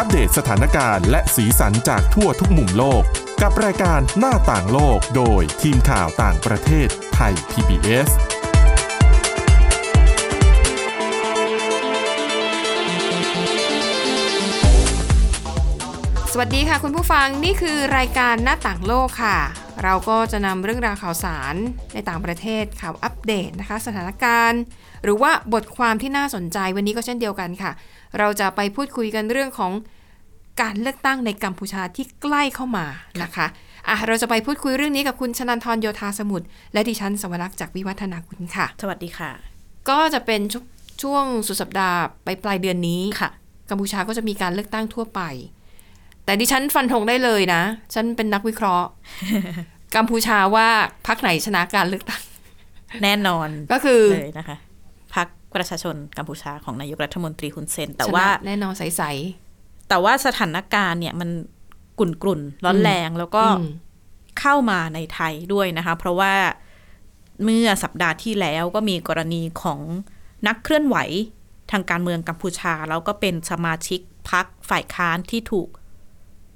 อัปเดตสถานการณ์และสีสันจากทั่วทุกมุมโลก กับรายการหน้าต่างโลกโดยทีมข่าวต่างประเทศไทย PBS สวัสดีค่ะคุณผู้ฟังนี่คือรายการหน้าต่างโลกค่ะ เราก็จะนำเรื่องราวข่าวสารในต่างประเทศข่าวอัปเดตนะคะ สถานการณ์ หรือว่าบทความที่น่าสนใจวันนี้ก็เช่นเดียวกันค่ะ เราจะไปพูดคุยกันเรื่องของการเลือกตั้งในกัมพูชาที่ใกล้เข้ามานะคะอะเราจะไปพูดคุยเรื่องนี้กับคุณชนันทรโยธาสมุทรและดิฉันสวรักษ์จากวิวัฒนาคุณค่ะ สวัสดีค่ะ ก็จะเป็นชช่วงสุดสัปดาห์ไปปลายเดือนนี้ค่ะ กัมพูชาก็จะมีการเลือกตั้งทั่วไป แต่ดิฉันฟันธงได้เลยนะ ฉันเป็นนักวิเคราะห์ กัมพูชาว่าพรรคไหนชนะการเลือกตั้ง แน่นอนก็คือเลยนะคะพัก ประชาชนกัมพูชาของนายกรัฐมนตรีฮุนเซน แต่ชนะว่าแน่นอนใสแต่ว่าสถานการณ์เนี่ยมันกุ่นกลุ่นๆร้อนแรงแล้วๆก็อืมเข้ามาในไทยด้วยนะคะ เพราะว่าเมื่อสัปดาห์ที่แล้วก็มีกรณีของนักเคลื่อนไหวทางการเมืองกัมพูชา แล้วก็เป็นสมาชิกพักฝ่ายค้านที่ถูก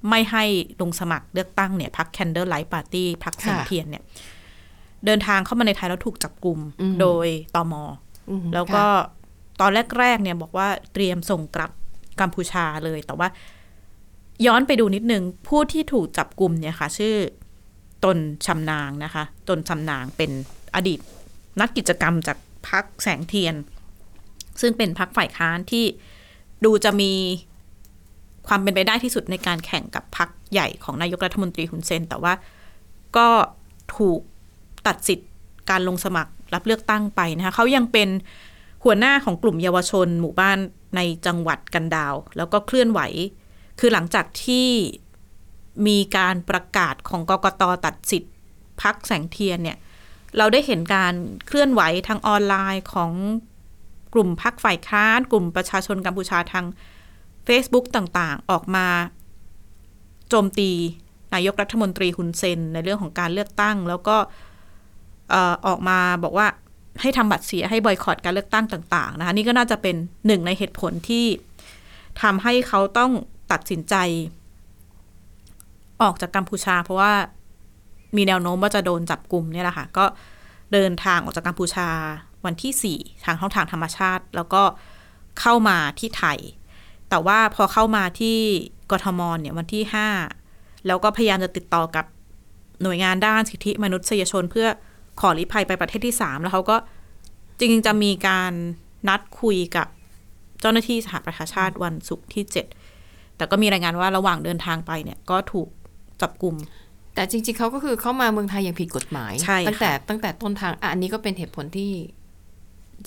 ไม่ให้ลงสมัครเลือกตั้งเนี่ยพักแคนเด l ไลท์ปาร์ตี้พักแสงเทียนเนี่ย เดินทางเข้ามาในไทยแล้วถูกจับกลุ่มโดยตมอืม แล้วก็ค่ะตอนแรกๆเนี่ยบอกว่าเตรียมส่งกลับกัมพูชาเลย แต่ว่า ย้อนไปดูนิดนึง ผู้ที่ถูกจับกลุ่มเนี่ยค่ะ ชื่อตนชำนางนะคะ ตนชำนางเป็นอดีตนักกิจกรรมจากพักแสงเทียน ซึ่งเป็นพักฝ่ายค้านที่ดูจะมีความเป็นไปได้ที่สุดในการแข่งกับพักใหญ่ของนายกรัฐมนตรีฮุนเซน แต่ว่าก็ถูกตัดสิทธิ์การลงสมัคร รับเลือกตั้งไปนะคะเขายังเป็นหัวหน้าของกลุ่มเยาวชน หมู่บ้านในจังหวัดกันดาว แล้วก็เคลื่อนไหว คือหลังจากที่มีการประกาศของกกตตัดสิทธิ์พักแสงเทียนเนี่ย เราได้เห็นการเคลื่อนไหวทางออนไลน์ของกลุ่มพักฝ่ายค้าน กลุ่มประชาชนกัมพูชาทาง Facebook ต่างๆ ออกมา โจมตีนายกรัฐมนตรีฮุนเซนในเรื่องของการเลือกตั้ง แล้วก็เออออกมาบอกว่าให้ทำบัตรเสียให้บอยคอรดการเลือกตั้งต่าง ๆ นะคะนี่ก็น่าจะเป็นหนึ่งในเหตุผลที่ทำให้เขาต้องตัดสินใจ ออกจากกัมพูชา เพราะว่ามีแนวโน้มว่าจะโดนจับกลุ่มเนี่ยแหละค่ะ ก็เดินทางออกจากกัมพูชาวันที่ 4 ทางช่องทางธรรมชาติ แล้วก็เข้ามาที่ไทย แต่ว่าพอเข้ามาที่กทมเนี่ยวันที่ 5 แล้วก็พยายามจะติดต่อกับหน่วยงานด้านสิทธิมนุษยชนเพื่อ ขอลี้ภัยไปประเทศที่3แล้วเขาก็จริงๆจะมีการนัดคุยกับเจ้าหน้าที่สหประชาชาติวันศุกร์ที่7แต่ก็มีรายงานว่าระหว่างเดินทางไปเนี่ยก็ถูกจับกลุ่มแต่จริง ๆเขาก็คือเข้ามาเมืองไทยอย่างผิดกฎหมายใช่ค่ะตั้งแต่ตั้งแต่ต้นทางอะอันนี้ก็เป็นเหตุผลที่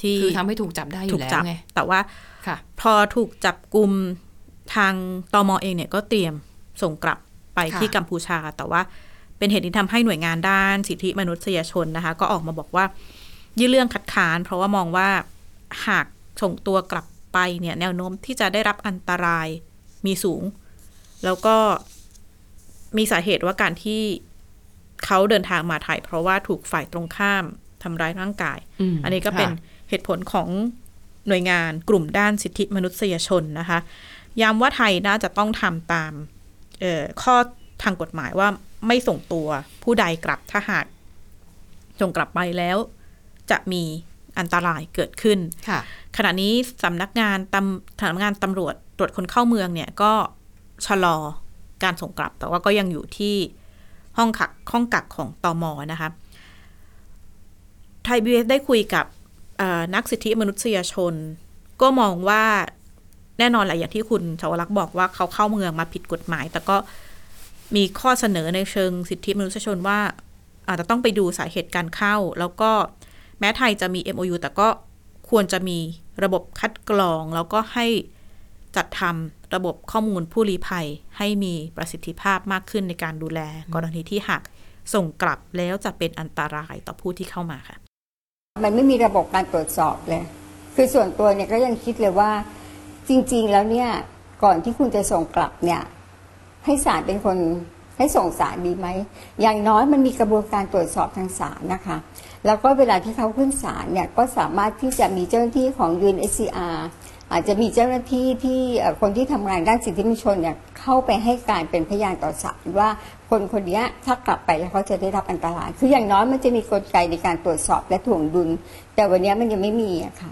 ที่คือทำให้ถูกจับได้อถูยู่กแล้วจับไงแต่ว่าค่ะ พอถูกจับกลุ่มทางตมเองเนี่ยก็เตรียมส่งกลับไปค่ะที่กัมพูชา แต่ว่า เป็นเหตุที่ทำให้หน่วยงานด้านสิทธิมนุษยชนนะคะ ก็ออกมาบอกว่า ยื่นเรื่องคัดค้าน เพราะว่ามองว่าหากส่งตัวกลับไปเนี่ยแนวโน้มที่จะได้รับอันตรายมีสูง แล้วก็มีสาเหตุว่าการที่เขาเดินทางมาไทยเพราะว่าถูกฝ่ายตรงข้ามทำร้ายร่างกายมอันนี้ก็เป็นค่ะเหตุผลของหน่วยงานกลุ่มด้านสิทธิมนุษยชนนะคะ ย้ำว่าไทยน่าจะต้องทำตามเอ่อข้อทางกฎหมายว่า ไม่ส่งตัวผู้ใดกลับถ้าหากส่งกลับไปแล้ว จะมีอันตรายเกิดขึ้นค่ะขณะนี้สำนักงานตำสำนักงานตำรวจตรวจคนเข้าเมืองเนี่ยก็ชะลอการส่งกลับ แต่ว่าก็ยังอยู่ที่ห้องขักห้องกักของตอมอนะคะไทยบีเอสได้คุยกับเอ่อนักสิทธิมนุษยชน ก็มองว่าแน่นอนแหละอย่างที่คุณชาวรักษ์บอกว่าเขาเข้าเมืองมาผิดกฎหมาย แต่ก็ มีข้อเสนอในเชิงสิทธิมนุษยชนว่า อาจจะต้องไปดูสาเหตุการเข้า แล้วก็แม้ไทยจะมี MOU แต่ก็ควรจะมีระบบคัดกรอง แล้วก็ให้จัดทำระบบข้อมูลผู้ลี้ภัย ให้มีประสิทธิภาพมากขึ้นในการดูแล กรณีที่หากส่งกลับแล้วจะเป็นอันตรายต่อผู้ที่เข้ามาค่ะ มันไม่มีระบบการตรวจสอบเลย คือส่วนตัวเนี่ยก็ยังคิดเลยว่าจริง ๆ แล้วเนี่ยก่อนที่คุณจะส่งกลับเนี่ย ให้ศาลเป็นคนให้ส่งศาลดีไหม อย่างน้อยมันมีกระบวนการตรวจสอบทางศาลนะคะ แล้วก็เวลาที่เขาขึ้นศาลเนี่ยก็สามารถที่จะมีเจ้าหน้าที่ของ UNHCR อาจจะมีเจ้าหน้าที่ที่คนที่ทำงานด้านสิทธิมนุษยชนเนี่ยเข้าไปให้การเป็นพยานต่อศาลว่าคนคนนี้ถ้ากลับไปแล้วเขาจะได้รับอันตราย คืออย่างน้อยมันจะมีกลไกในการตรวจสอบและถ่วงดุล แต่วันนี้มันยังไม่มีอะค่ะ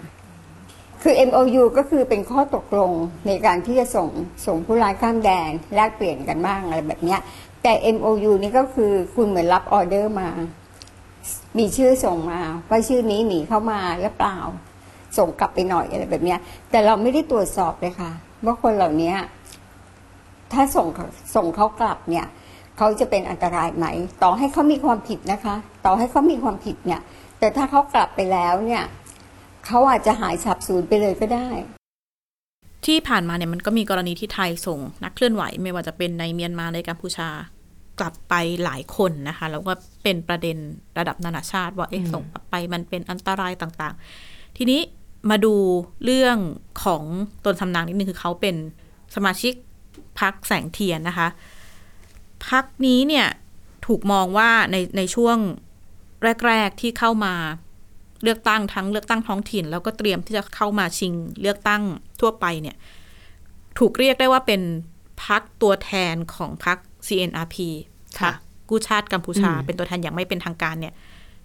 คือ MOU ก็คือเป็นข้อตกลงในการที่จะส่งส่งผู้ร้ายข้ามแดนแลกเปลี่ยนกันบ้างอะไรแบบเนี้ย แต่ MOU นี่ก็คือคุณเหมือนรับออเดอร์มา มีชื่อส่งมาว่าชื่อนี้หนีเข้ามาหรือเปล่า ส่งกลับไปหน่อยอะไรแบบเนี้ย แต่เราไม่ได้ตรวจสอบเลยค่ะว่าคนเหล่านี้ถ้าส่งส่งเขากลับเนี่ยเขาจะเป็นอันตรายไหม ต่อให้เขามีความผิดนะคะ ต่อให้เขามีความผิดเนี่ย แต่ถ้าเขากลับไปแล้วเนี่ย เขาอาจจะหายสับสูญไปเลยก็ได้ ที่ผ่านมาเนี่ยมันก็มีกรณีที่ไทยส่ง นักเคลื่อนไหวไม่ว่าจะเป็นในเมียนมาในกัมพูชากลับไปหลายคนนะคะ แล้วก็เป็นประเด็นระดับนานาชาติว่าเอ๊ะส่งกลับไปมันเป็นอันตรายต่างๆ ทีนี้มาดูเรื่องของตนสำนางนิดนึงคือเขาเป็นสมาชิกพักแสงเทียนนะคะ พักนี้เนี่ยถูกมองว่าในในช่วงแรก ๆ ที่เข้ามา เลือกตั้งทั้งเลือกตั้งท้องถิ่น แล้วก็เตรียมที่จะเข้ามาชิงเลือกตั้งทั่วไปเนี่ยถูกเรียกได้ว่าเป็นพักตัวแทนของพัก CNRP ค่ะกู้ชาติกัมพูชา เป็นตัวแทนอย่างไม่เป็นทางการเนี่ย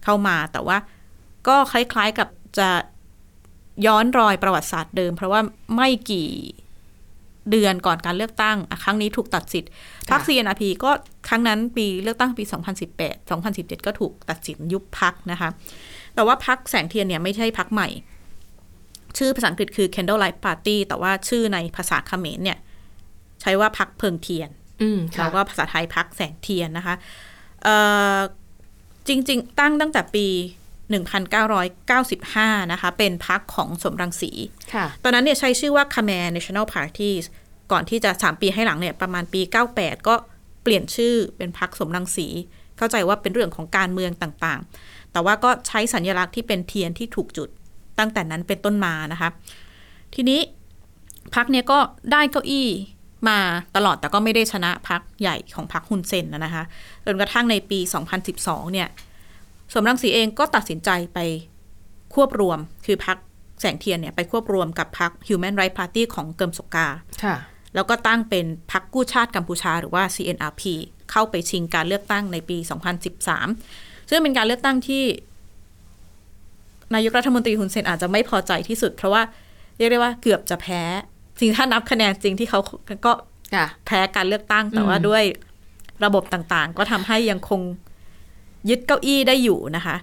เข้ามาแต่ว่าก็คล้ายๆกับจะย้อนรอยประวัติศาสตร์เดิม เพราะว่าไม่กี่เดือนก่อนการเลือกตั้งอะครั้งนี้ถูกตัดสิทธิ์พรรคค่ะ CNRP ก็ครั้งนั้นปีเลือกตั้งปี 2018 2017 ก็ถูกตัดสินยุบพักนะคะ แต่ว่าพักแสงเทียนเนี่ยไม่ใช่พักใหม่ ชื่อภาษาอังกฤษคือ Candlelight Party แต่ว่าชื่อในภาษาเขมรเนี่ย ใช้ว่าพักเพิงเทียนอืมค่ะแล้วก็ภาษาไทยพักแสงเทียนนะคะเอ่อจริง ๆ ตั้งตั้งแต่ปี 1995 นะคะ เป็นพักของสมรังสีค่ะตอนนั้นเนี่ยใช้ชื่อว่า Khmer National Parties ก่อนที่จะ 3 ปีให้หลังเนี่ยประมาณปี 98 ก็เปลี่ยนชื่อเป็นพักสมรังสี เข้าใจว่าเป็นเรื่องของการเมืองต่างๆ แต่ว่าก็ใช้สัญลักษณ์ที่เป็นเทียนที่ถูกจุดตั้งแต่นั้นเป็นต้นมานะคะ ทีนี้พักเนี่ยก็ได้เก้าอี้มาตลอดแต่ก็ไม่ได้ชนะพักใหญ่ของพักฮุนเซนนะนะคะจนกระทั่งในปี 2012 เนี่ย สมรังสีเองก็ตัดสินใจไปควบรวมคือพักแสงเทียนเนี่ยไปควบรวมกับพัก Human Rights Party ของเกิมสกาค่ะ แล้วก็ตั้งเป็นพักกู้ชาติกัมพูชาหรือว่า CNRP เข้าไปชิงการเลือกตั้งในปี 2013 ซึ่งเป็นการเลือกตั้งที่ นายกรัฐมนตรีฮุนเซนอาจจะไม่พอใจที่สุด เพราะว่าเรียกได้ว่าเกือบจะแพ้จริงถ้านับคะแนนจริงที่เขาก็แพ้การเลือกตั้งแต่ว่าด้วยระบบต่างๆ ก็ทำให้ยังคงยึดเก้าอี้ได้อยู่นะคะ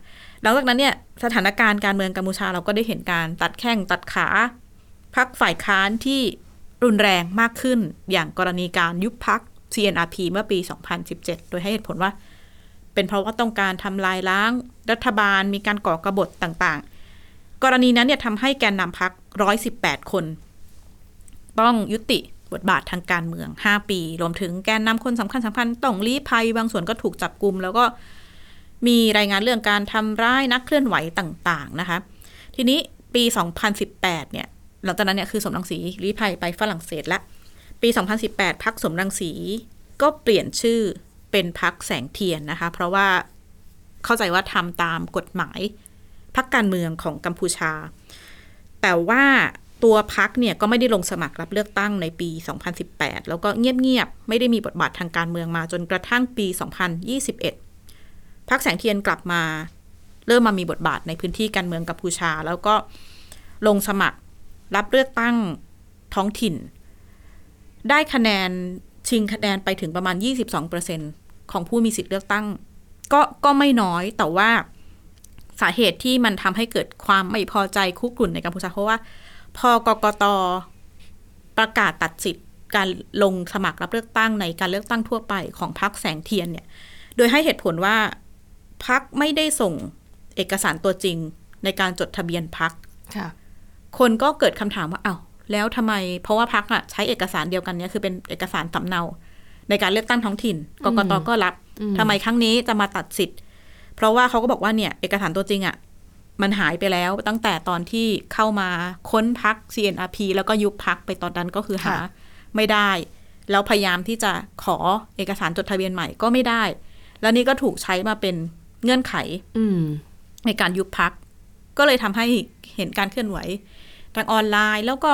หลังจากนั้นเนี่ยสถานการณ์การเมืองกัมพูชาเราก็ได้เห็นการตัดแข้งตัดขาพักฝ่ายค้านที่รุนแรงมากขึ้นอย่างกรณีการยุบพัก CNRP เมื่อปี 2017 โดยให้เหตุผลว่า เป็นเพราะว่าต้องการทำลายล้างรัฐบาลมีการก่อกระบฏต่างๆ กรณีนั้นเนี่ยทำให้แกนนำพัก118คน ต้องยุติบทบาททางการเมือง 5 ปี รวมถึงแกนนำคนสำคัญสำคัญต้องลี้ภัย บางส่วนก็ถูกจับกลุม แล้วก็มีรายงานเรื่องการทำร้ายนักเคลื่อนไหวต่างๆนะคะ ทีนี้ปี 2018 เนี่ย หลังจากนั้นเนี่ยคือสมรังสีลี้ภัยไปฝรั่งเศสละ ปี 2018พักสมรังสีก็เปลี่ยนชื่อ เป็นพักแสงเทียนนะคะ เพราะว่าเข้าใจว่าทำตามกฎหมายพักการเมืองของกัมพูชา แต่ว่าตัวพักเนี่ยก็ไม่ได้ลงสมัครรับเลือกตั้งในปี 2018 แล้วก็เงียบๆ ไม่ได้มีบทบาททางการเมืองมาจนกระทั่งปี 2021 พักแสงเทียนกลับมา เริ่มมามีบทบาทในพื้นที่การเมืองกัมพูชา แล้วก็ลงสมัครรับเลือกตั้งท้องถิ่น ได้คะแนน ชิงคะแนนไปถึงประมาณ 22%ของผู้มีสิทธิ์เลือกตั้ง ก็ก็ไม่น้อยแต่ว่าสาเหตุที่มันทำให้เกิดความไม่พอใจคุกรุ่นในกัมพูชาเพราะว่า พอกกตประกาศตัดสิทธิ์การลงสมัครรับเลือกตั้งในการเลือกตั้งทั่วไปของพรรคแสงเทียนเนี่ย โดยให้เหตุผลว่าพรรคไม่ได้ส่งเอกสารตัวจริงในการจดทะเบียนพรรคค่ะคนก็เกิดคำถามว่าอ้าว แล้วทำไม เพราะว่าพักอะใช้เอกสารเดียวกันเนี้ยคือเป็นเอกสารสำเนา ในการเลือกตั้งท้องถิ่นกกตก็รับอืมทำไมครั้งนี้จะมาตัดสิทธิ์ เพราะว่าเขาก็บอกว่าเนี่ย เอกสารตัวจริงอะมันหายไปแล้วตั้งแต่ตอนที่เข้ามาค้นพัก CNRP แล้วก็ยุบพักไปตอนนั้นก็คือหาไม่ได้ แล้วพยายามที่จะขอเอกสารจดทะเบียนใหม่ก็ไม่ได้ แล้วนี่ก็ถูกใช้มาเป็นเงื่อนไขอืมในการยุบพัก ก็เลยทำให้เห็นการเคลื่อนไหว ทางออนไลน์แล้วก็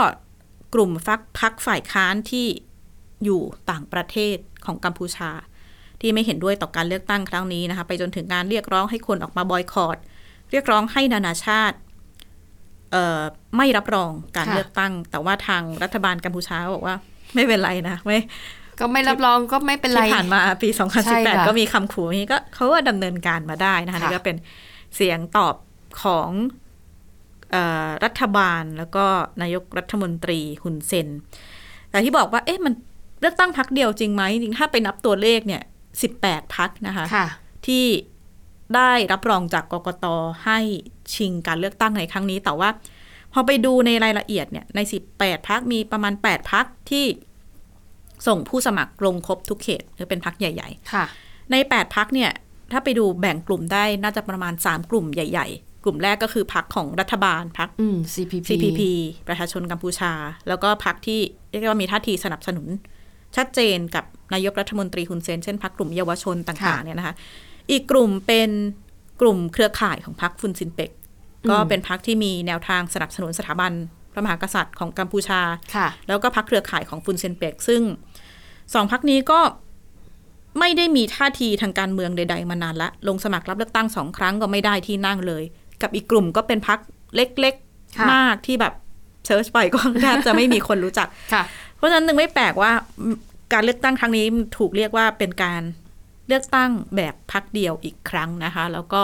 กลุ่มฟักพักฝ่ายค้านที่อยู่ต่างประเทศของกัมพูชา ที่ไม่เห็นด้วยต่อการเลือกตั้งครั้งนี้นะคะ ไปจนถึงการเรียกร้องให้คนออกมาบอยคอรดเรียกร้องให้นานาชาติเอ่อไม่รับรองการค่ะเลือกตั้ง แต่ว่าทางรัฐบาลกัมพูชาบอกว่า ไม่เป็นไรนะไม่ก็ไม่รับรองก็ไม่เป็นไรที่ผ่านมาปีใช่ค่ะ2018 ก็มีคำขู่นี้ก็เขาว่าดำเนินการมาได้นะคะค่ะนี่ก็เป็นเสียงตอบของเออ รัฐบาลแล้วก็นายกรัฐมนตรีฮุนเซน แต่ที่บอกว่า เอ๊ะมันเลือกตั้งพักเดียวจริงไหมจริงๆถ้าไปนับตัวเลขเนี่ย18พักนะคะค่ะที่ได้รับรองจากกกตให้ชิงการเลือกตั้งในครั้งนี้ แต่ว่า พอไปดูในรายละเอียดเนี่ยใน 18พักมีประมาณ 8พักที่ส่งผู้สมัครลงครบทุกเขตคือเป็นพักใหญ่ค่ะๆใน 8พักเนี่ย ถ้าไปดูแบ่งกลุ่มได้น่าจะประมาณ 3 กลุ่มใหญ่ๆ กลุ่มแรกก็คือพักของรัฐบาลพักอืม CPP CPP ประชาชนกัมพูชา แล้วก็พักที่เรียกว่ามีท่าทีสนับสนุน ชัดเจนกับนายกรัฐมนตรีฮุนเซนเช่นพักกลุ่มเยาวชนต่างค่ะๆเนี่ยนะคะ อีกกลุ่มเป็นกลุ่มเครือข่ายของพรรคฟุนซินเปกก็เป็นพรรคที่มีแนวทางสนับสนุนสถาบันพระมหากษัตริย์ของกัมพูชาค่ะแล้วก็พรรคเครือข่ายของฟุนเซนเปกซึ่งสองพรรคนี้ก็ไม่ได้มีท่าทีทางการเมืองใด ๆ มานานละ ลงสมัครรับเลือกตั้งสองครั้งก็ไม่ได้ที่นั่งเลย กับอีกกลุ่มก็เป็นพรรคเล็กค่ะๆมากที่แบบเซิร์ชไปก็แทบจะไม่มีคนรู้จักค่ะเพราะฉะนั้นนึงไม่แปลกว่าอืมการเลือกตั้งครั้งนี้มันถูกเรียกว่าเป็นการเลือกตั้งแบบพักเดียวอีกครั้งนะคะ แล้วก็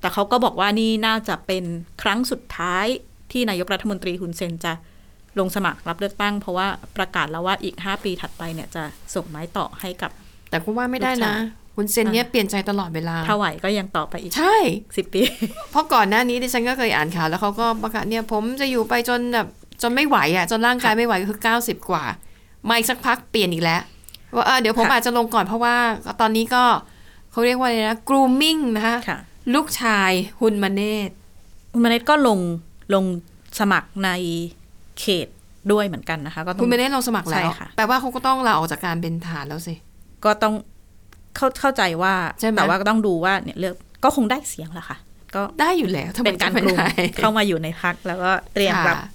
แต่เขาก็บอกว่านี่น่าจะเป็นครั้งสุดท้ายที่นายกรัฐมนตรีฮุนเซนจะลงสมัครรับเลือกตั้ง เพราะว่าประกาศแล้วว่าอีก 5 ปีถัดไปเนี่ยจะส่งไม้ต่อให้กับ แต่ก็ว่าไม่ได้ลูกนะชาย คุณเซนเนี่ยเปลี่ยนใจตลอดเวลาถ้าไหวก็ยังต่อไปอีก ใช่สิบปี เพราะก่อนหน้านี้ดิฉันก็เคยอ่านข่าวแล้วเขาก็ประกาศเนี่ยผมจะอยู่ไปจนแบบจนไม่ไหวอะจนร่างกายไม่ไหวก็คือ90กว่ามาอีกสักพักเปลี่ยนอีกแล้วว่าเออเดี๋ยวผมค่ะอาจจะลงก่อนเพราะว่าตอนนี้ก็เขาเรียกว่าอะไรนะ grooming นะคะค่ะลูกชายฮุนมาเนตคุณมาเนตก็ลงลงสมัครในเขตด้วยเหมือนกันนะคะ ก็ต้อคุงณมาเนตลงสมัครแล้วใช่ค่ะแปลว่าเขาก็ต้องลาออกจากการเป็นทหารแล้วสิ ก็ต้อง เข้าเข้าใจว่าใช่ไหมแต่ว่าก็ต้องดูว่าเนี่ยเลือกก็คงได้เสียงแหละค่ะ ก็ได้อยู่แล้วทำไมเป็นการจะไม่กลุ่มได้เข้ามาอยู่ในพักแล้วก็เตรียมรับค่ะ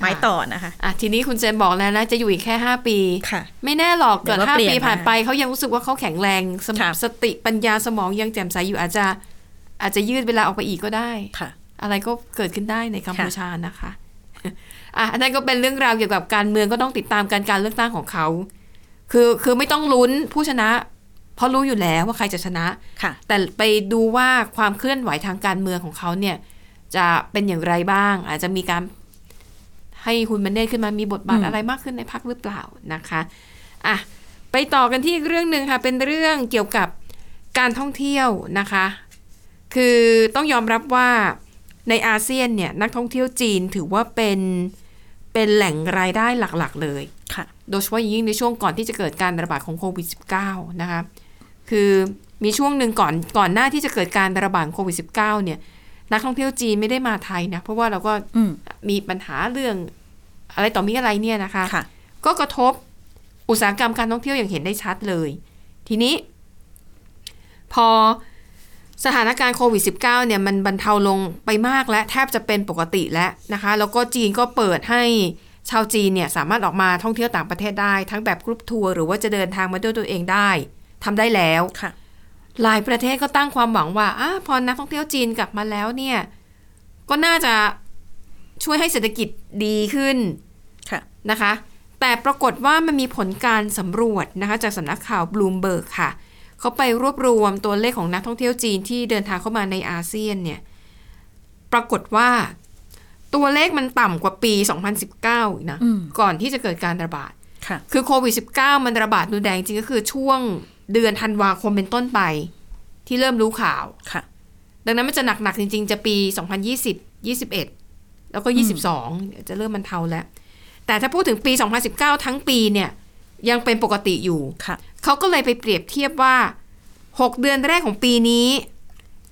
ไม้ต่อนะคะอะทีนี้คุณเจนบอกแล้วนะจะอยู่อีกแค่5ปีค่ะ ไม่แน่หรอกเกิดเดี๋ยวก็ห้าเปลี่ยนปีผ่านมาไปเขายังรู้สึกว่าเขาแข็งแรงสมค่ะสติปัญญาสมองยังแจ่มใสอยู่อาจจะอาจจะยืดเวลาออกไปอีกก็ได้ค่ะ อะไรก็เกิดขึ้นได้ในกัมพูชานะคะอะอันนั้นก็เป็นเรื่องราวเกี่ยวกับการเมืองก็ต้องติดตามการการเลือกตั้งของเขา คือคือไม่ต้องลุ้นผู้ชนะ เพราะรู้อยู่แล้วว่าใครจะชนะค่ะ แต่ไปดูว่าความเคลื่อนไหวทางการเมืองของเขาเนี่ย จะเป็นอย่างไรบ้าง อาจจะมีการให้คุณมันเนตขึ้นมามีบทบาทอืมอะไรมากขึ้นในพักหรือเปล่านะคะอะไปต่อกันที่อีกเรื่องหนึ่งค่ะ เป็นเรื่องเกี่ยวกับการท่องเที่ยวนะคะ คือต้องยอมรับว่าในอาเซียนเนี่ยนักท่องเที่ยวจีนถือว่าเป็นเป็นแหล่งรายได้หลักๆเลย ค่ะ โดยเฉพาะอย่างยิ่งในช่วงก่อนที่จะเกิดการระบาดของโควิด -19 นะคะ คือมีช่วงหนึ่งก่อนก่อนหน้าที่จะเกิดการระบาดของโควิด -19 เนี่ย นักท่องเที่ยวจีนไม่ได้มาไทยนะ เพราะว่าเราก็อืมมีปัญหาเรื่องอะไรต่อมีอะไรเนี่ยนะคะค่ะก็กระทบอุตสาหกรรมการท่องเที่ยวอย่างเห็นได้ชัดเลย ทีนี้ พอสถานการณ์โควิด -19 เนี่ยมันบรรเทาลงไปมากและแทบจะเป็นปกติแล้วนะคะ แล้วก็จีนก็เปิดให้ชาวจีนเนี่ยสามารถออกมาท่องเที่ยวต่างประเทศได้ ทั้งแบบกรุ๊ปทัวร์หรือว่าจะเดินทางมาด้วยตัวเองได้ ทำได้แล้วค่ะหลายประเทศก็ตั้งความหวังว่าอะพอนักท่องเที่ยวจีนกลับมาแล้วเนี่ย ก็น่าจะช่วยให้เศรษฐกิจดีขึ้นค่ะนะคะ แต่ปรากฏว่ามันมีผลการสำรวจนะคะ จากสำนักข่าวบลูมเบิร์กค่ะ เขาไปรวบรวมตัวเลขของนักท่องเที่ยวจีนที่เดินทางเข้ามาในอาเซียนเนี่ย ปรากฏว่าตัวเลขมันต่ำกว่าปี 2019อีกนะอืมก่อนที่จะเกิดการระบาดค่ะคือโควิด -19 มันระบาดรุนแรงจริงก็คือช่วง เดือนธันวาคมเป็นต้นไป ที่เริ่มรู้ข่าวค่ะ ดังนั้นมันจะหนักๆจริง ๆ จะปี 2020 21 แล้วก็ 22เดี๋ยวจะเริ่มมันเทาแล้ว แต่ถ้าพูดถึงปี 2019 ทั้งปีเนี่ย ยังเป็นปกติอยู่ค่ะเขาก็เลยไปเปรียบเทียบว่า 6 เดือนแรกของปีนี้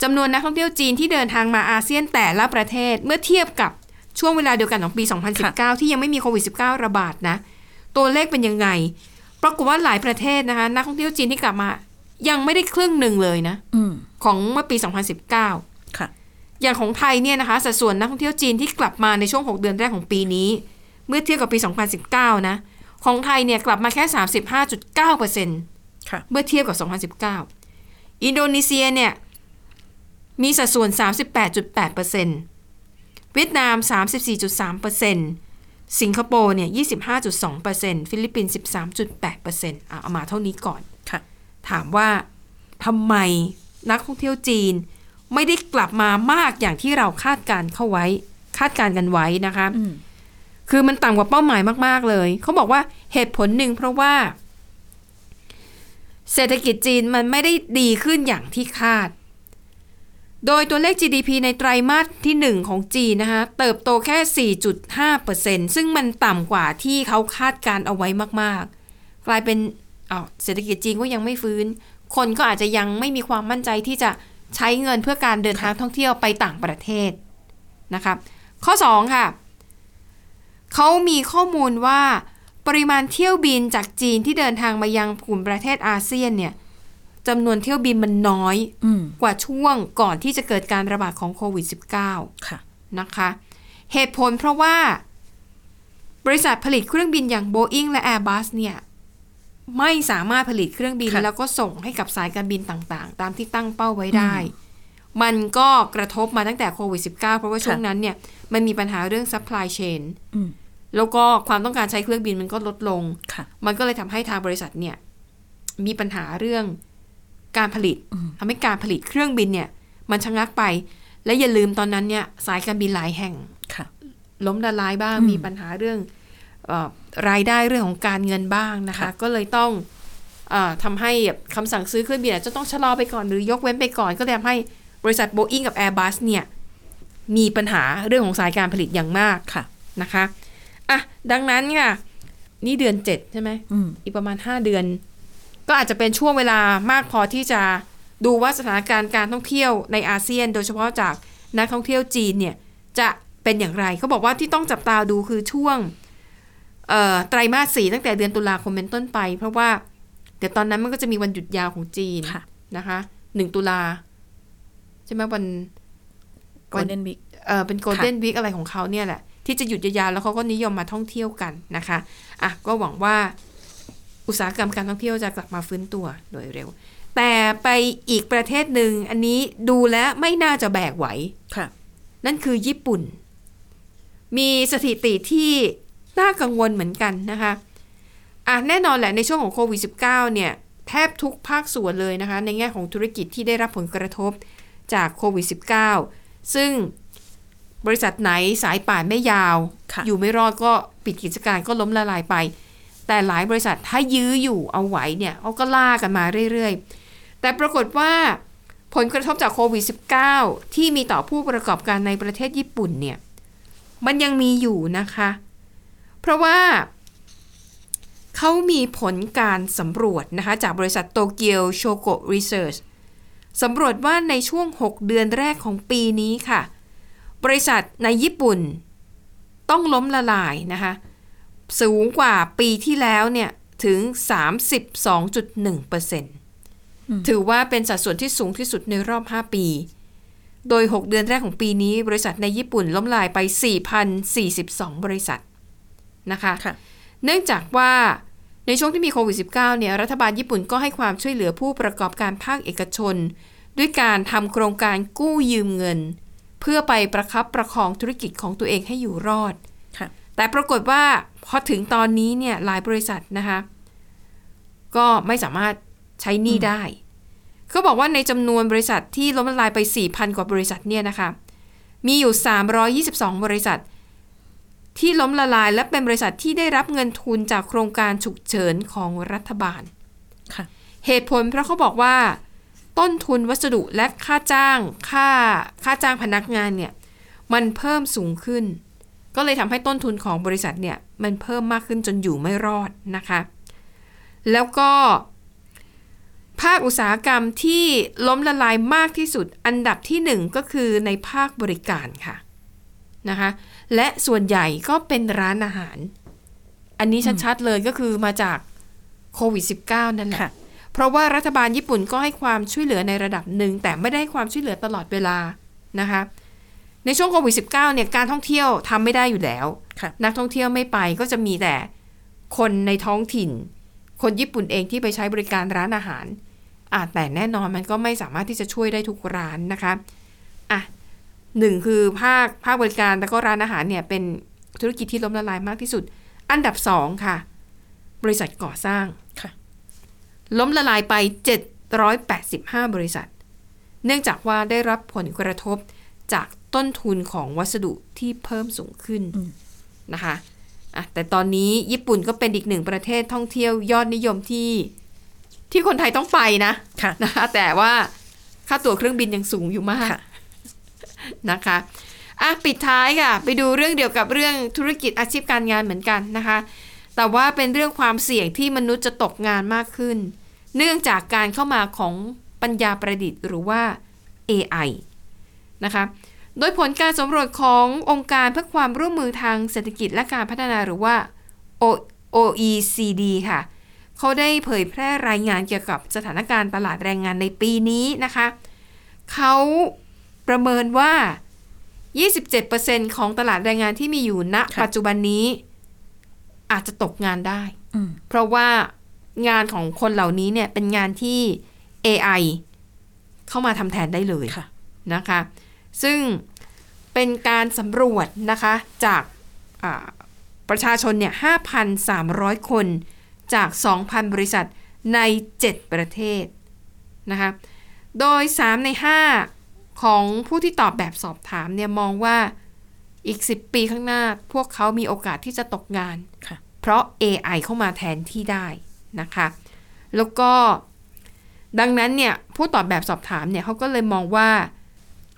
จำนวนนักท่องเที่ยวจีนที่เดินทางมาอาเซียนแต่ละประเทศเมื่อเทียบกับช่วงเวลาเดียวกันของปี 2019 ที่ยังไม่มีโควิด -19 ระบาดนะ ตัวเลขเป็นยังไง ปรากฏว่าหลายประเทศนะคะ นักท่องเที่ยวจีนที่กลับมา ยังไม่ได้ครึ่งหนึ่งเลยนะอืมของเมื่อปี 2019 ค่ะ อย่างของไทยเนี่ยนะคะ สัดส่วนนักท่องเที่ยวจีนที่กลับมาในช่วง 6 เดือนแรกของปีนี้ เมื่อเทียบกับปี 2019 นะ ของไทยเนี่ยกลับมาแค่ 35.9%ค่ะเมื่อเทียบกับ 2019 อินโดนีเซียเนี่ยมีสัดส่วน 38.8%เวียดนาม 34.3% สิงคโปร์เนี่ย25.2%ฟิลิปปินส์13.8%อะเอามาเท่านี้ก่อนค่ะถามว่าทำไมนักท่องเที่ยวจีน ไม่ได้กลับมามากอย่างที่เราคาดการณ์เข้าไว้ คาดการณ์กันไว้นะคะอืมคือมันต่ำกว่าเป้าหมายมาก ๆ เลย เขาบอกว่าเหตุผลหนึ่งเพราะว่า เศรษฐกิจจีนมันไม่ได้ดีขึ้นอย่างที่คาด โดยตัวเลข GDP ในไตรมาสที่ 1 ของจีนนะคะเติบโตแค่ 4.5%ซึ่งมันต่ำกว่าที่เขาคาดการเอาไว้มากๆ กลายเป็นเศรษฐกิจจีนก็ยังไม่ฟื้น คนก็อาจจะยังไม่มีความมั่นใจที่จะใช้เงินเพื่อการเดินทางท่องเที่ยวไปต่างประเทศนะคะข้อ 2 ค่ะ เขามีข้อมูลว่าปริมาณเที่ยวบินจากจีนที่เดินทางมายังกลุ่มประเทศอาเซียนเนี่ย จำนวนเที่ยวบินมันน้อยอืมกว่าช่วงก่อนที่จะเกิดการระบาดของโควิด -19 ค่ะนะคะ เหตุผลเพราะว่า บริษัทผลิตเครื่องบินอย่าง Boeing และ Airbus เนี่ย ไม่สามารถผลิตเครื่องบินค่ะแล้วก็ส่งให้กับสายการบินต่างๆ ตามที่ตั้งเป้าไว้ได้ มันก็กระทบมาตั้งแต่โควิด -19 เพราะว่าช่วงนั้นเนี่ย มันมีปัญหาเรื่อง supply chain อืมแล้วก็ความต้องการใช้เครื่องบินมันก็ลดลงค่ะมันก็เลยทำให้ทางบริษัทเนี่ย มีปัญหาเรื่อง การผลิตทำให้การผลิตเครื่องบินเนี่ย มันชะงักไป และอย่าลืมตอนนั้นเนี่ย สายการบินหลายแห่งค่ะล้มละลายบ้างอืมมีปัญหาเรื่องเออรายได้เรื่องของการเงินบ้างนะคะค่ะก็เลยต้องเออทำให้แบบคำสั่งซื้อเครื่องบินอาจจะต้องชะลอไปก่อนหรือยกเว้นไปก่อนก็เลยทำให้บริษัท Boeing กับ Airbus เนี่ย มีปัญหาเรื่องของสายการผลิตอย่างมากค่ะนะคะอะดังนั้นค่ะนี่เดือนเจ็ดใช่ไหมอืมอีกประมาณ5เดือน ก็อาจจะเป็นช่วงเวลามากพอที่จะดูว่าสถานการณ์การท่องเที่ยวในอาเซียน โดยเฉพาะจากนักท่องเที่ยวจีนเนี่ยจะเป็นอย่างไรเขาบอกว่าที่ต้องจับตาดูคือช่วงเอ่อไตรมาสสี่ตั้งแต่เดือนตุลาคมเป็นต้นไป เพราะว่าเดี๋ยวตอนนั้นมันก็จะมีวันหยุดยาวของจีนค่ะนะคะหนึ่งตุลาใช่ไหมวัน Golden Week เออเป็นโกลเด้นวีคอะไรของเขาเนี่ยแหละ ที่จะหยุดยาวๆแล้วเขาก็นิยมมาท่องเที่ยวกันนะคะอะก็หวังว่า อุตสาหกรรมการท่องเที่ยวจะกลับมาฟื้นตัวโดยเร็ว แต่ไปอีกประเทศหนึ่งอันนี้ดูแล้วไม่น่าจะแบกไหวค่ะนั่นคือญี่ปุ่น มีสถิติที่น่ากังวลเหมือนกันนะคะอะแน่นอนแหละในช่วงของโควิด -19 เนี่ยแทบทุกภาคส่วนเลยนะคะ ในแง่ของธุรกิจที่ได้รับผลกระทบจากโควิด -19 ซึ่งบริษัทไหนสายป่านไม่ยาวค่ะอยู่ไม่รอดก็ปิดกิจการก็ล้มละลายไป แต่หลายบริษัทถ้ายื้ออยู่เอาไหวเนี่ยเขาก็ล่ากันมาเรื่อยๆ แต่ปรากฏว่าผลกระทบจากโควิด -19 ที่มีต่อผู้ประกอบการในประเทศญี่ปุ่นเนี่ยมันยังมีอยู่นะคะ เพราะว่าเขามีผลการสำรวจนะคะจากบริษัทโตเกียวโชโกรีเสิร์ชสำรวจว่าในช่วง 6 เดือนแรกของปีนี้ค่ะ บริษัทในญี่ปุ่น ต้องล้มละลายนะคะ สูงกว่าปีที่แล้วเนี่ยถึง 32.1%ถือว่าเป็นสัดส่วนที่สูงที่สุดในรอบ 5 ปี โดย 6 เดือนแรกของปีนี้ บริษัทในญี่ปุ่นล้มละลายไป 4,042 บริษัทนะคะค่ะเนื่องจากว่าในช่วงที่มีโควิด -19 เนี่ยรัฐบาลญี่ปุ่นก็ให้ความช่วยเหลือผู้ประกอบการภาคเอกชน ด้วยการทำโครงการกู้ยืมเงิน เพื่อไปประคับประคองธุรกิจของตัวเองให้อยู่รอดค่ะ แต่ปรากฏว่าพอถึงตอนนี้เนี่ยหลายบริษัทนะคะ ก็ไม่สามารถใช้หนี้ได้ เขาบอกว่าในจำนวนบริษัทที่ล้มละลายไป 4,000 กว่าบริษัทเนี่ยนะคะ มีอยู่ 322 บริษัท ที่ล้มละลายและเป็นบริษัทที่ได้รับเงินทุนจากโครงการฉุกเฉินของรัฐบาลค่ะเหตุผลเพราะเขาบอกว่า ต้นทุนวัสดุและค่าจ้างค่าค่าจ้างพนักงานเนี่ยมันเพิ่มสูงขึ้น ก็เลยทำให้ต้นทุนของบริษัทเนี่ยมันเพิ่มมากขึ้นจนอยู่ไม่รอดนะคะ แล้วก็ภาคอุตสาหกรรมที่ล้มละลายมากที่สุดอันดับที่หนึ่งก็คือในภาคบริการค่ะนะคะและส่วนใหญ่ก็เป็นร้านอาหาร อันนี้ชัดๆเลยก็คือมาจากโควิด -19 นั่นแหละค่ะเพราะว่ารัฐบาลญี่ปุ่นก็ให้ความช่วยเหลือในระดับหนึ่ง แต่ไม่ได้ให้ความช่วยเหลือตลอดเวลานะคะ ในช่วงโควิด -19 เนี่ยการท่องเที่ยวทำไม่ได้อยู่แล้วค่ะนักท่องเที่ยวไม่ไปก็จะมีแต่คนในท้องถิ่น คนญี่ปุ่นเองที่ไปใช้บริการร้านอาหารอะแต่แน่นอนมันก็ไม่สามารถที่จะช่วยได้ทุกร้านนะคะอะหนึ่งคือภาคภาคบริการแล้วก็ร้านอาหารเนี่ยเป็นธุรกิจที่ล้มละลายมากที่สุด อันดับสองค่ะ บริษัทก่อสร้างค่ะ ล้มละลายไป 785 บริษัท เนื่องจากว่าได้รับผลกระทบ จากต้นทุนของวัสดุที่เพิ่มสูงขึ้นนะคะอะแต่ตอนนี้ญี่ปุ่นก็เป็นอีกหนึ่งประเทศท่องเที่ยวยอดนิยมที่ที่คนไทยต้องไปนะค่ะนะคะแต่ว่าค่าตั๋วเครื่องบินยังสูงอยู่มากค่ะนะคะอะปิดท้ายค่ะ ไปดูเรื่องเดียวกับเรื่องธุรกิจอาชีพการงานเหมือนกันนะคะ แต่ว่าเป็นเรื่องความเสี่ยงที่มนุษย์จะตกงานมากขึ้น เนื่องจากการเข้ามาของปัญญาประดิษฐ์หรือว่า AI นะคะโดยผลการสำรวจขององค์การเพื่อความร่วมมือทางเศรษฐกิจและการพัฒนาหรือว่า O- OECD ค่ะ เขาได้เผยแพร่รายงานเกี่ยวกับสถานการณ์ตลาดแรงงานในปีนี้นะคะ เขาประเมินว่า 27%ของตลาดแรงงานที่มีอยู่ณค่ะปัจจุบันนี้ อาจจะตกงานได้อืมเพราะว่างานของคนเหล่านี้เนี่ยเป็นงานที่ AI เข้ามาทำแทนได้เลยค่ะนะคะ ซึ่งเป็นการสำรวจนะคะจากอ่าประชาชนเนี่ย 5,300 คนจาก 2,000 บริษัทใน 7 ประเทศนะคะ โดย 3 ใน 5 ของผู้ที่ตอบแบบสอบถามเนี่ยมองว่าอีก 10 ปีข้างหน้าพวกเขามีโอกาสที่จะตกงานค่ะเพราะ AI เข้ามาแทนที่ได้นะคะ แล้วก็ดังนั้นเนี่ยผู้ตอบแบบสอบถามเนี่ยเขาก็เลยมองว่า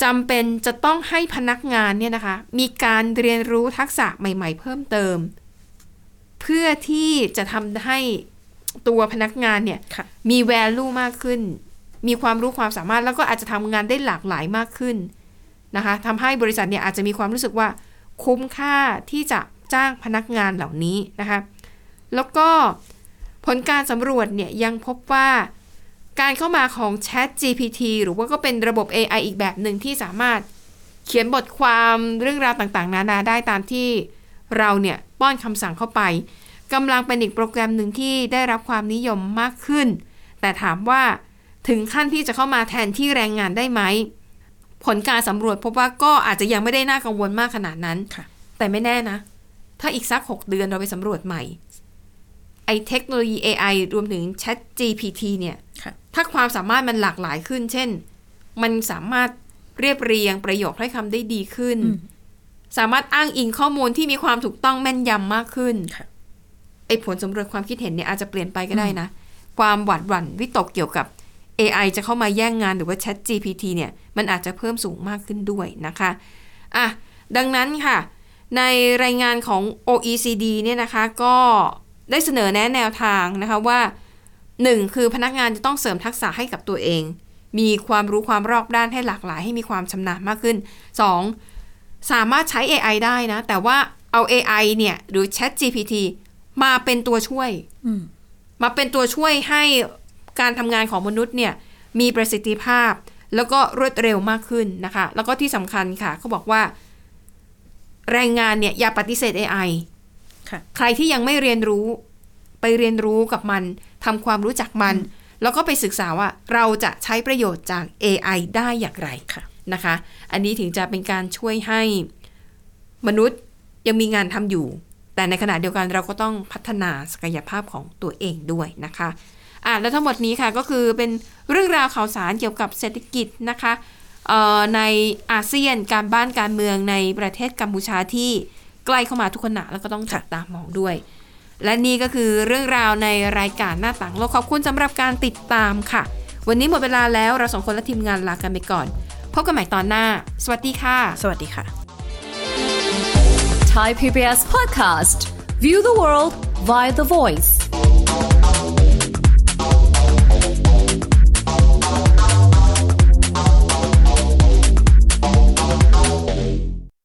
จำเป็นจะต้องให้พนักงานเนี่ยนะคะ มีการเรียนรู้ทักษะใหม่ ๆ เพิ่มเติม เพื่อที่จะทำให้ตัวพนักงานเนี่ยค่ะมี value มากขึ้น มีความรู้ความสามารถแล้วก็อาจจะทำงานได้หลากหลายมากขึ้นนะคะทำให้บริษัทเนี่ยอาจจะมีความรู้สึกว่าคุ้มค่าที่จะจ้างพนักงานเหล่านี้นะคะ แล้วก็ผลการสำรวจเนี่ยยังพบว่า การเข้ามาของ Chat GPT หรือว่าก็เป็นระบบ AI อีกแบบหนึ่งที่สามารถเขียนบทความเรื่องราวต่างๆ นานาได้ตามที่เราเนี่ยป้อนคำสั่งเข้าไปกำลังเป็นอีกโปรแกรมหนึ่งที่ได้รับความนิยมมากขึ้น แต่ถามว่าถึงขั้นที่จะเข้ามาแทนที่แรงงานได้ไหม ผลการสำรวจพบว่าก็อาจจะยังไม่ได้น่ากังวลมากขนาดนั้นค่ะแต่ไม่แน่นะ ถ้าอีกสัก 6 เดือนเราไปสำรวจใหม่ ไอเทคโนโลยี AI รวมถึง Chat GPT เนี่ยค่ะ ถ้าความสามารถมันหลากหลายขึ้น เช่น มันสามารถเรียบเรียงประโยคถ้อยคำได้ดีขึ้นอืมสามารถอ้างอิงข้อมูลที่มีความถูกต้องแม่นยำมากขึ้นค่ะไอผลสำรวจความคิดเห็นเนี่ยอาจจะเปลี่ยนไปก็ได้นะ ความหวาดหวั่นวิตกเกี่ยวกับ AI จะเข้ามาแย่งงานหรือว่า Chat GPT เนี่ยมันอาจจะเพิ่มสูงมากขึ้นด้วยนะคะอะดังนั้นค่ะ ในรายงานของ OECD เนี่ยนะคะ ก็ได้เสนอแนะแนวทางนะคะว่า 1. คือพนักงานจะต้องเสริมทักษะให้กับตัวเอง มีความรู้ความรอบด้านให้หลากหลายให้มีความชำนาญมากขึ้น 2. สามารถใช้ AI ได้นะ แต่ว่าเอา AI เนี่ย หรือ Chat GPT มาเป็นตัวช่วยอืมมาเป็นตัวช่วยให้การทำงานของมนุษย์เนี่ย มีประสิทธิภาพ แล้วก็รวดเร็วมากขึ้นนะคะ แล้วก็ที่สำคัญค่ะเขาบอกว่า แรงงานเนี่ย อย่าปฏิเสธ AI ค่ะใครที่ยังไม่เรียนรู้ไปเรียนรู้กับมัน ทำความรู้จักมัน แล้วก็ไปศึกษาว่าเราจะใช้ประโยชน์จาก AI ได้อย่างไรค่ะนะคะ อันนี้ถึงจะเป็นการช่วยให้มนุษย์ยังมีงานทำอยู่ แต่ในขณะเดียวกันเราก็ต้องพัฒนาศักยภาพของตัวเองด้วยนะคะอะแล้วทั้งหมดนี้ค่ะก็คือเป็นเรื่องราวข่าวสารเกี่ยวกับเศรษฐกิจนะคะเอ่อในอาเซียนการบ้านการเมืองในประเทศกัมพูชาที่ใกล้เข้ามาทุกขณะแล้วก็ต้องจับตามองด้วย และนี่ก็คือเรื่องราวในรายการหน้าต่างโลกขอบคุณสำหรับการติดตามค่ะ วันนี้หมดเวลาแล้วเราสองคนและทีมงานลากันไปก่อนพบกันใหม่ตอนหน้า สวัสดีค่ะ สวัสดีค่ะ Thai PBS podcast. View the world via the voice.